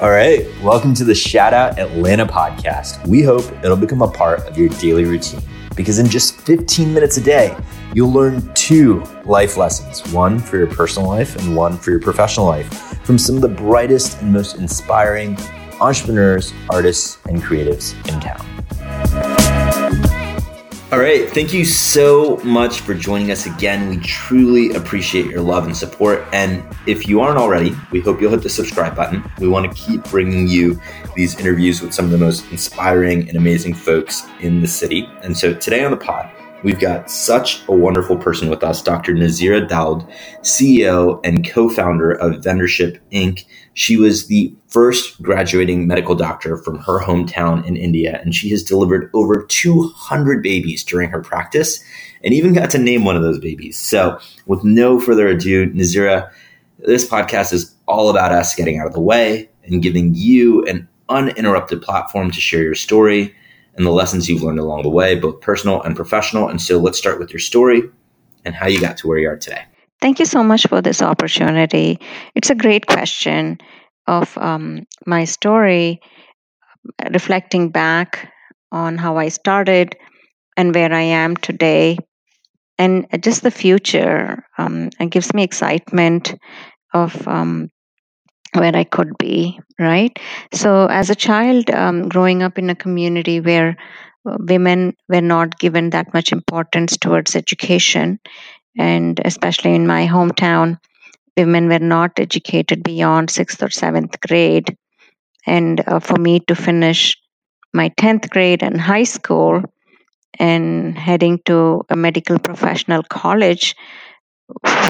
All right, welcome to the Shout Out Atlanta podcast. We hope it'll become a part of your daily routine because in just 15 minutes a day, you'll learn two life lessons one for your personal life and one for your professional life from some of the brightest and most inspiring entrepreneurs, artists, and creatives in town. All right. Thank you so much for joining us again. We truly appreciate your love and support. And if you aren't already, we hope you'll hit the subscribe button. We want to keep bringing you these interviews with some of the most inspiring and amazing folks in the city. And so today on the pod, We've got such a wonderful person with us, Dr. Nazeera Dawood, CEO and co founder of Bendorship Inc. She was the first graduating medical doctor from her hometown in India, and she has delivered over 200 babies during her practice and even got to name one of those babies. So, with no further ado, Nazeera, this podcast is all about us getting out of the way and giving you an uninterrupted platform to share your story and the lessons you've learned along the way, both personal and professional. And so let's start with your story and how you got to where you are today. Thank you so much for this opportunity. It's a great question of um, my story, reflecting back on how I started and where I am today, and just the future. Um, it gives me excitement of um, where I could be, right? So, as a child, um, growing up in a community where uh, women were not given that much importance towards education, and especially in my hometown, women were not educated beyond sixth or seventh grade. And uh, for me to finish my 10th grade and high school and heading to a medical professional college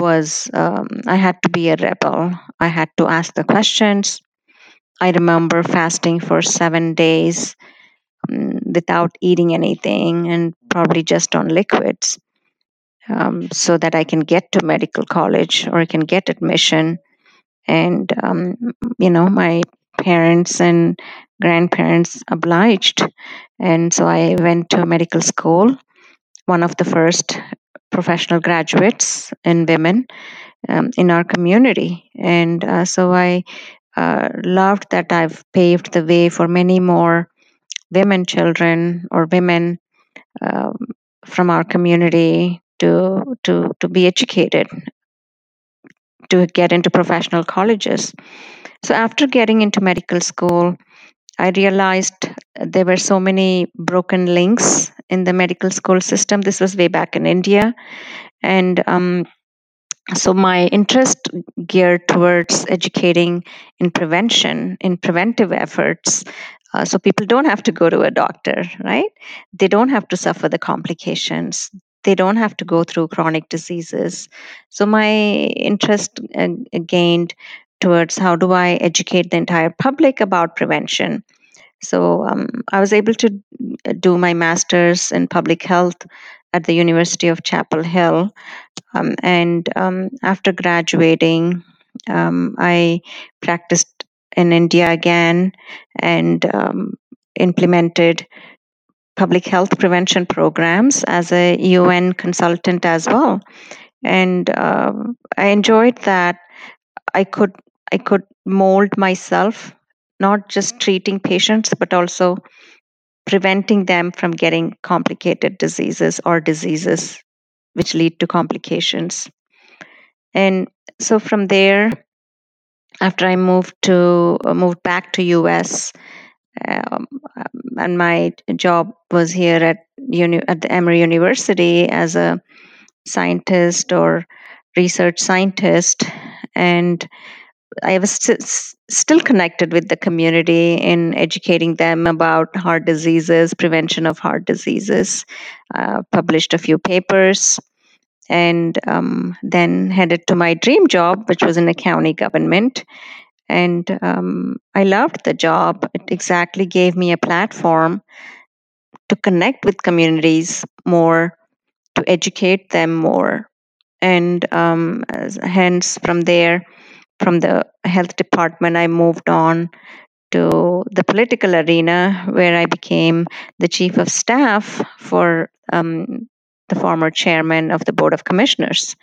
was um, I had to be a rebel. I had to ask the questions. I remember fasting for seven days um, without eating anything and probably just on liquids um, so that I can get to medical college or I can get admission. And, um, you know, my parents and grandparents obliged. And so I went to medical school, one of the first professional graduates and women um, in our community. And uh, so I uh, loved that I've paved the way for many more women children or women um, from our community to to to be educated to get into professional colleges so after getting into medical school i realized there were so many broken links in the medical school system. This was way back in india. And um, so my interest geared towards educating in prevention in preventive efforts. Uh, so people don't have to go to a doctor right? They don't have to suffer the complications. They don't have to go through chronic diseases. So my interest uh, gained towards how do i educate the entire public about prevention so um, i was able to uh, do my master's in public health at the university of chapel hill um, and um, after graduating um, i practiced in india again and um, implemented public health prevention programs as a UN consultant as well. And uh, I enjoyed that I could I could mold myself, not just treating patients, but also preventing them from getting complicated diseases or diseases which lead to complications. And so from there, after I moved to uh, moved back to US, um, and my job was here at uni- at the Emory University as a scientist or research scientist, and I was still connected with the community in educating them about heart diseases, prevention of heart diseases. Uh, published a few papers, and um, then headed to my dream job, which was in the county government and um, I loved the job. It exactly gave me a platform to connect with communities more, to educate them more. And um, hence, from there, from the health department, I moved on to the political arena where I became the chief of staff for um, the former chairman of the Board of Commissioners.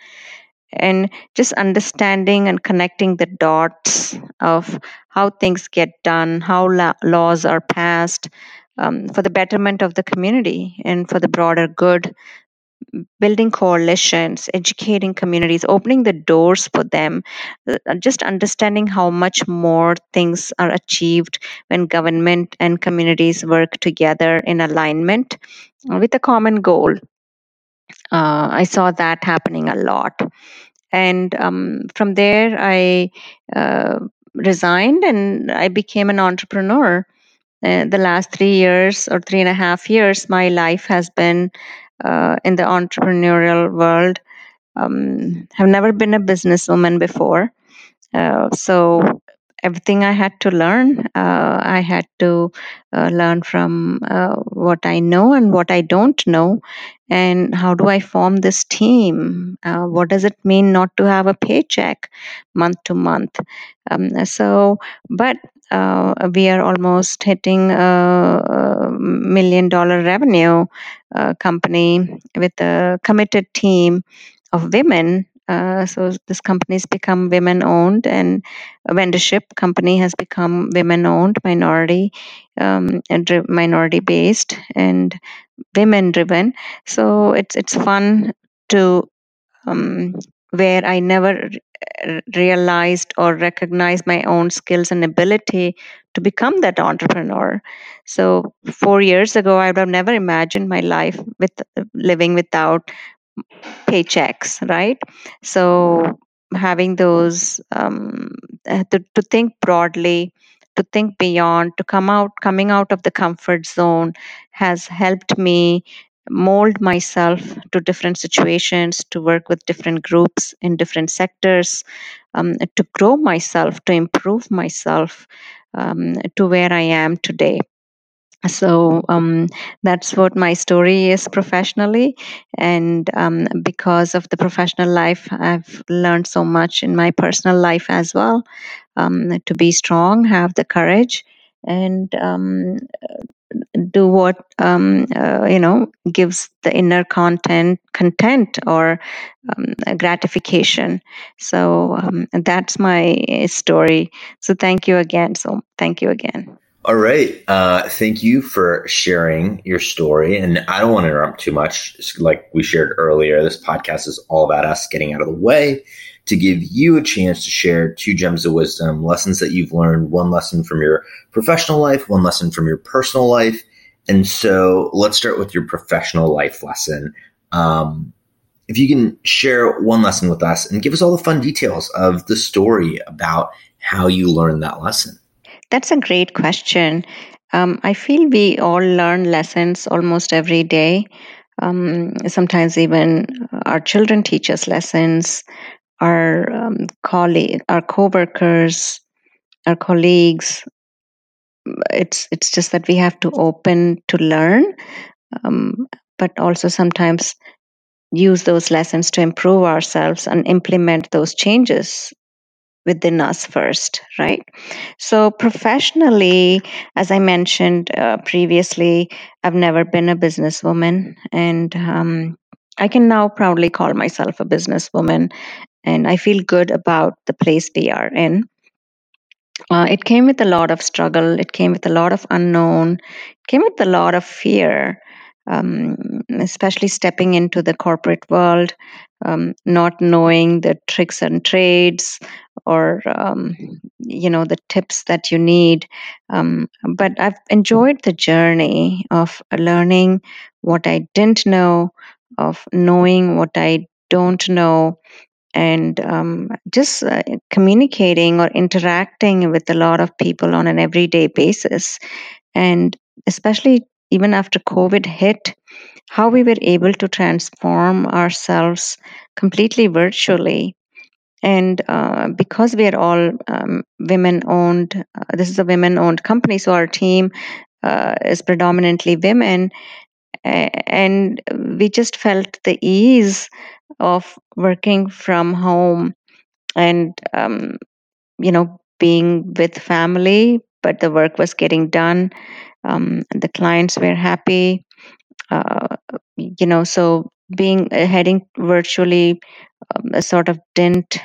and just understanding and connecting the dots of how things get done, how la- laws are passed um, for the betterment of the community and for the broader good, building coalitions, educating communities, opening the doors for them, uh, just understanding how much more things are achieved when government and communities work together in alignment with a common goal. Uh, I saw that happening a lot and um, from there i uh, resigned and i became an entrepreneur uh, the last three years or three and a half years my life has been uh, in the entrepreneurial world um, have never been a businesswoman before uh, so everything I had to learn, uh, I had to uh, learn from uh, what I know and what I don't know. And how do I form this team? Uh, what does it mean not to have a paycheck month to month? Um, so, but uh, we are almost hitting a million dollar revenue uh, company with a committed team of women. Uh, so this company has become women owned and a vendorship company has become women owned minority um, minority based and women driven. So it's it's fun to um, where i never realized or recognized my own skills and ability to become that entrepreneur so 4 years ago i would have never imagined my life with living without paychecks, right? So having those um, uh, to, to think broadly to think beyond to come out coming out of the comfort zone has helped me mold myself to different situations to work with different groups in different sectors um, to grow myself to improve myself um, to where i am today. So um, that's what my story is professionally. And um, because of the professional life i've learned so much in my personal life as well um, to be strong have the courage and um, do what um, uh, you know gives the inner content content or um, gratification so that's my story so thank you again so thank you again all right. Uh, thank you for sharing your story. And I don't want to interrupt too much. Like we shared earlier, this podcast is all about us getting out of the way to give you a chance to share two gems of wisdom, lessons that you've learned, one lesson from your professional life, one lesson from your personal life. And so let's start with your professional life lesson. Um, if you can share one lesson with us and give us all the fun details of the story about how you learned that lesson. That's a great question. Um, I feel we all learn lessons almost every day. Um, sometimes even our children teach us lessons. Our um, colleague, our coworkers, our colleagues. It's it's just that we have to open to learn, um, but also sometimes use those lessons to improve ourselves and implement those changes within us first, right? So, professionally, as I mentioned uh, previously, I've never been a businesswoman, and um, I can now proudly call myself a businesswoman, and I feel good about the place we are in. Uh, it came with a lot of struggle. It came with a lot of unknown. It came with a lot of fear um, especially stepping into the corporate world, um, not knowing the tricks and trades or um, you know the tips that you need. Um, but I've enjoyed the journey of learning what I didn't know, of knowing what I don't know, and um, just uh, communicating or interacting with a lot of people on an everyday basis and especially even after COVID hit, how we were able to transform ourselves completely virtually. And uh, because we are all um, women owned, uh, this is a women owned company, so our team uh, is predominantly women. And we just felt the ease of working from home and, um, you know, being with family, but the work was getting done um, the clients were happy uh, you know, so being uh, heading virtually um, sort of didn't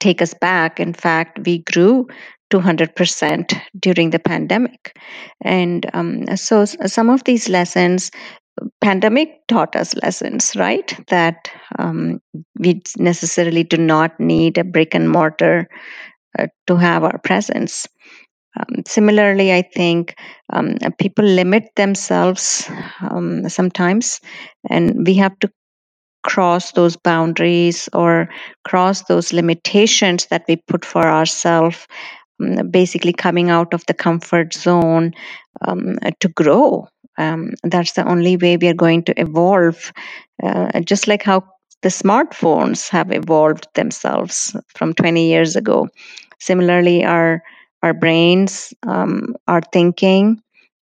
take us back. In fact, we grew 200% during the pandemic. And um, so some of these lessons, pandemic taught us lessons, right? That um, we necessarily do not need a brick and mortar uh, to have our presence. Um, similarly, I think um, people limit themselves um, sometimes, and we have to cross those boundaries or cross those limitations that we put for ourselves um, basically coming out of the comfort zone um, to grow um, that's the only way we are going to evolve uh, just like how the smartphones have evolved themselves from 20 years ago. Similarly our our brains um, our thinking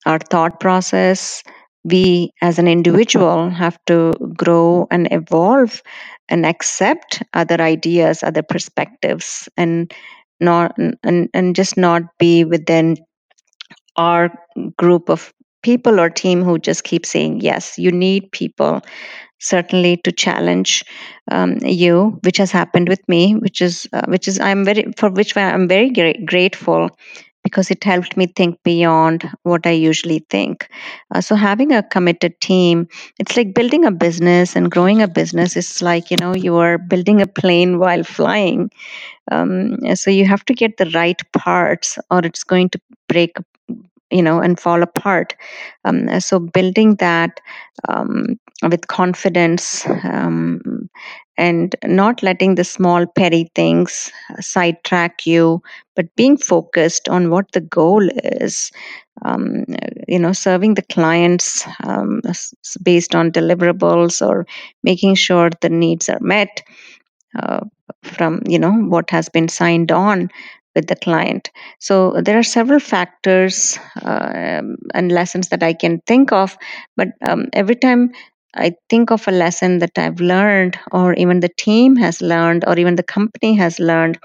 our thought process we as an individual have to grow and evolve and accept other ideas other perspectives and not and, and just not be within our group of people or team who just keep saying yes you need people certainly to challenge um, you which has happened with me which is uh, which is i'm very for which i'm very gra- grateful because it helped me think beyond what I usually think. Uh, so, having a committed team, it's like building a business and growing a business. It's like, you know, you are building a plane while flying. Um, so, you have to get the right parts or it's going to break you know and fall apart. Um, so building that um, with confidence um, and not letting the small petty things sidetrack you but being focused on what the goal is um, you know serving the clients um, based on deliverables or making sure the needs are met uh, from you know what has been signed on with the client. So there are several factors uh, and lessons that I can think of, but um, every time I think of a lesson that I've learned, or even the team has learned, or even the company has learned,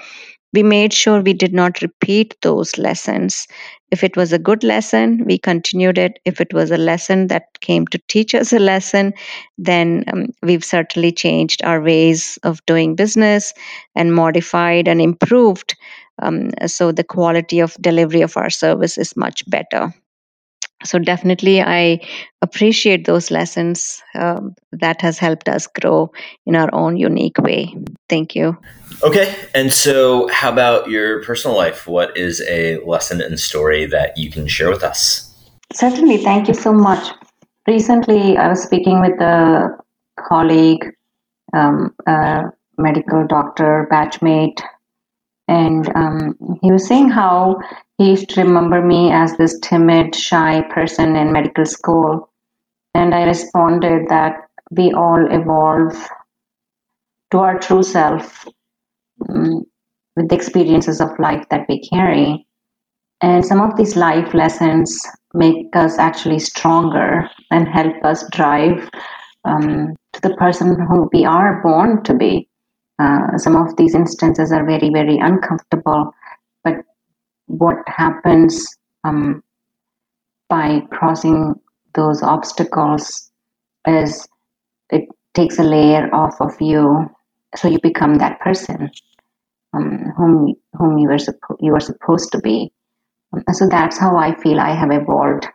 we made sure we did not repeat those lessons. If it was a good lesson, we continued it. If it was a lesson that came to teach us a lesson, then um, we've certainly changed our ways of doing business and modified and improved. Um, so the quality of delivery of our service is much better. So definitely i appreciate those lessons um, that has helped us grow in our own unique way. Thank you. Okay and so how about your personal life? What is a lesson and story that you can share with us? Certainly thank you so much. Recently i was speaking with a colleague um, a medical doctor batchmate and um, he was saying how he used to remember me as this timid, shy person in medical school. And I responded that we all evolve to our true self um, with the experiences of life that we carry. And some of these life lessons make us actually stronger and help us drive um, to the person who we are born to be. Uh, some of these instances are very, very uncomfortable, but what happens um, by crossing those obstacles is it takes a layer off of you, so you become that person um, whom whom you were suppo- you were supposed to be. Um, so that's how I feel I have evolved.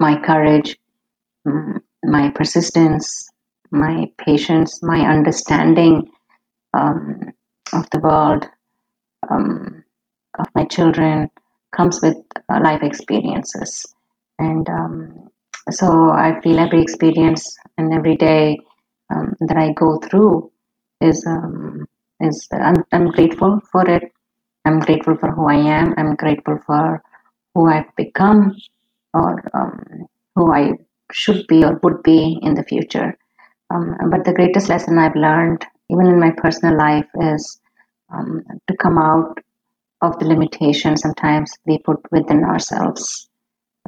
My courage, um, my persistence, my patience, my understanding um, of the world, um, of my children, comes with uh, life experiences. And um, so I feel every experience and every day um, that I go through is um, is I'm, I'm grateful for it. I'm grateful for who I am. I'm grateful for who I've become or um, who I should be or would be in the future. Um, but the greatest lesson I've learned even in my personal life, is um, to come out of the limitations sometimes we put within ourselves,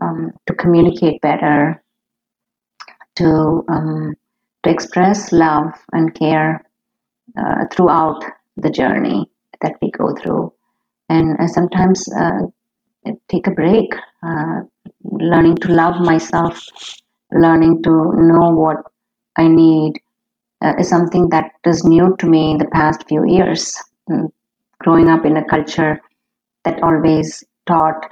um, to communicate better, to um, to express love and care uh, throughout the journey that we go through, and uh, sometimes uh, take a break, uh, learning to love myself, learning to know what I need uh, is something that is new to me in the past few years. Mm, growing up in a culture that always taught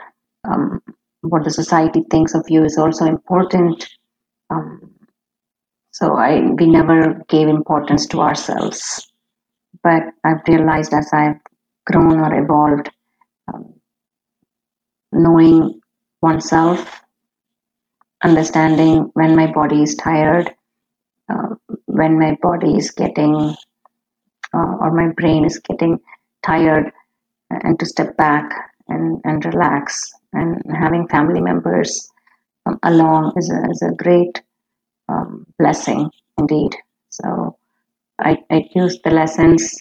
um, what the society thinks of you is also important. Um, so I we never gave importance to ourselves, but I've realized as I've grown or evolved, um, knowing oneself, understanding when my body is tired, uh, when my body is getting uh, or my brain is getting tired, and to step back and, and relax. And having family members um, along is a, is a great um, blessing indeed. So I, I use the lessons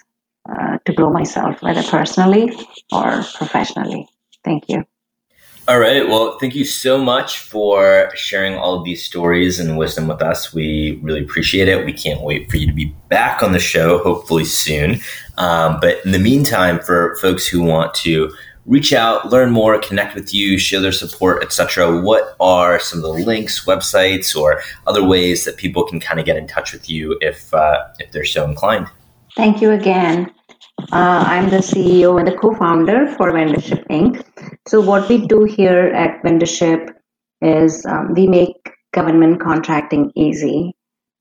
uh, to grow myself, whether personally or professionally. Thank you. All right. Well, thank you so much for sharing all of these stories and wisdom with us. We really appreciate it. We can't wait for you to be back on the show, hopefully soon. Um, but in the meantime, for folks who want to reach out, learn more, connect with you, share their support, etc., what are some of the links, websites, or other ways that people can kind of get in touch with you if uh, if they're so inclined? Thank you again. Uh, I'm the CEO and the co-founder for Bendorship Inc. So what we do here at Bendorship is um, we make government contracting easy.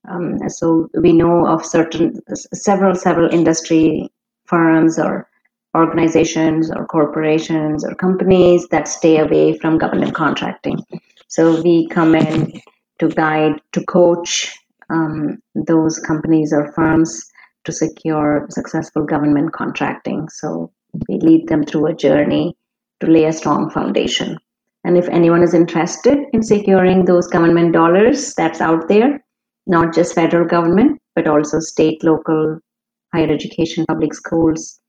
Um, so we know of certain several several industry firms or organizations or corporations or companies that stay away from government contracting. So we come in to guide, to coach um, those companies or firms to secure successful government contracting. So we lead them through a journey to lay a strong foundation. And if anyone is interested in securing those government dollars that's out there, not just federal government, but also state, local, higher education, public schools,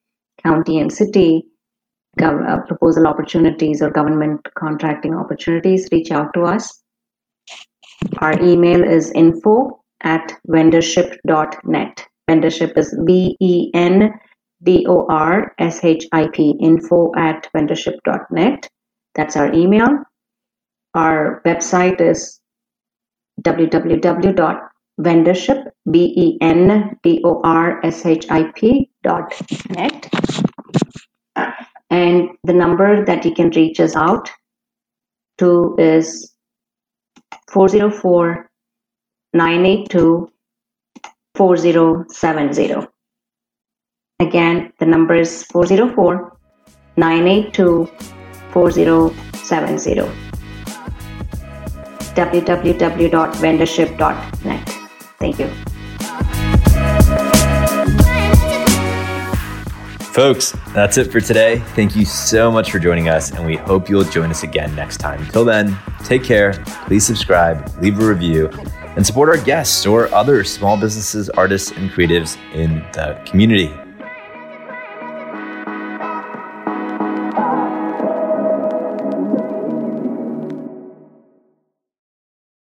county, and city gov- uh, proposal opportunities or government contracting opportunities, reach out to us. Our email is info at bendorship.net. Bendorship is B E N D O R S H I P info at bendorship.net. That's our email. Our website is www.bendorship, B E N D O R S H I P dot net. And the number that you can reach us out to is 404 982 4070. Again, the number is 404 982 4070. www.bendorship.net. Thank you. Folks, that's it for today. Thank you so much for joining us, and we hope you'll join us again next time. Till then, take care. Please subscribe, leave a review, and support our guests or other small businesses, artists, and creatives in the community.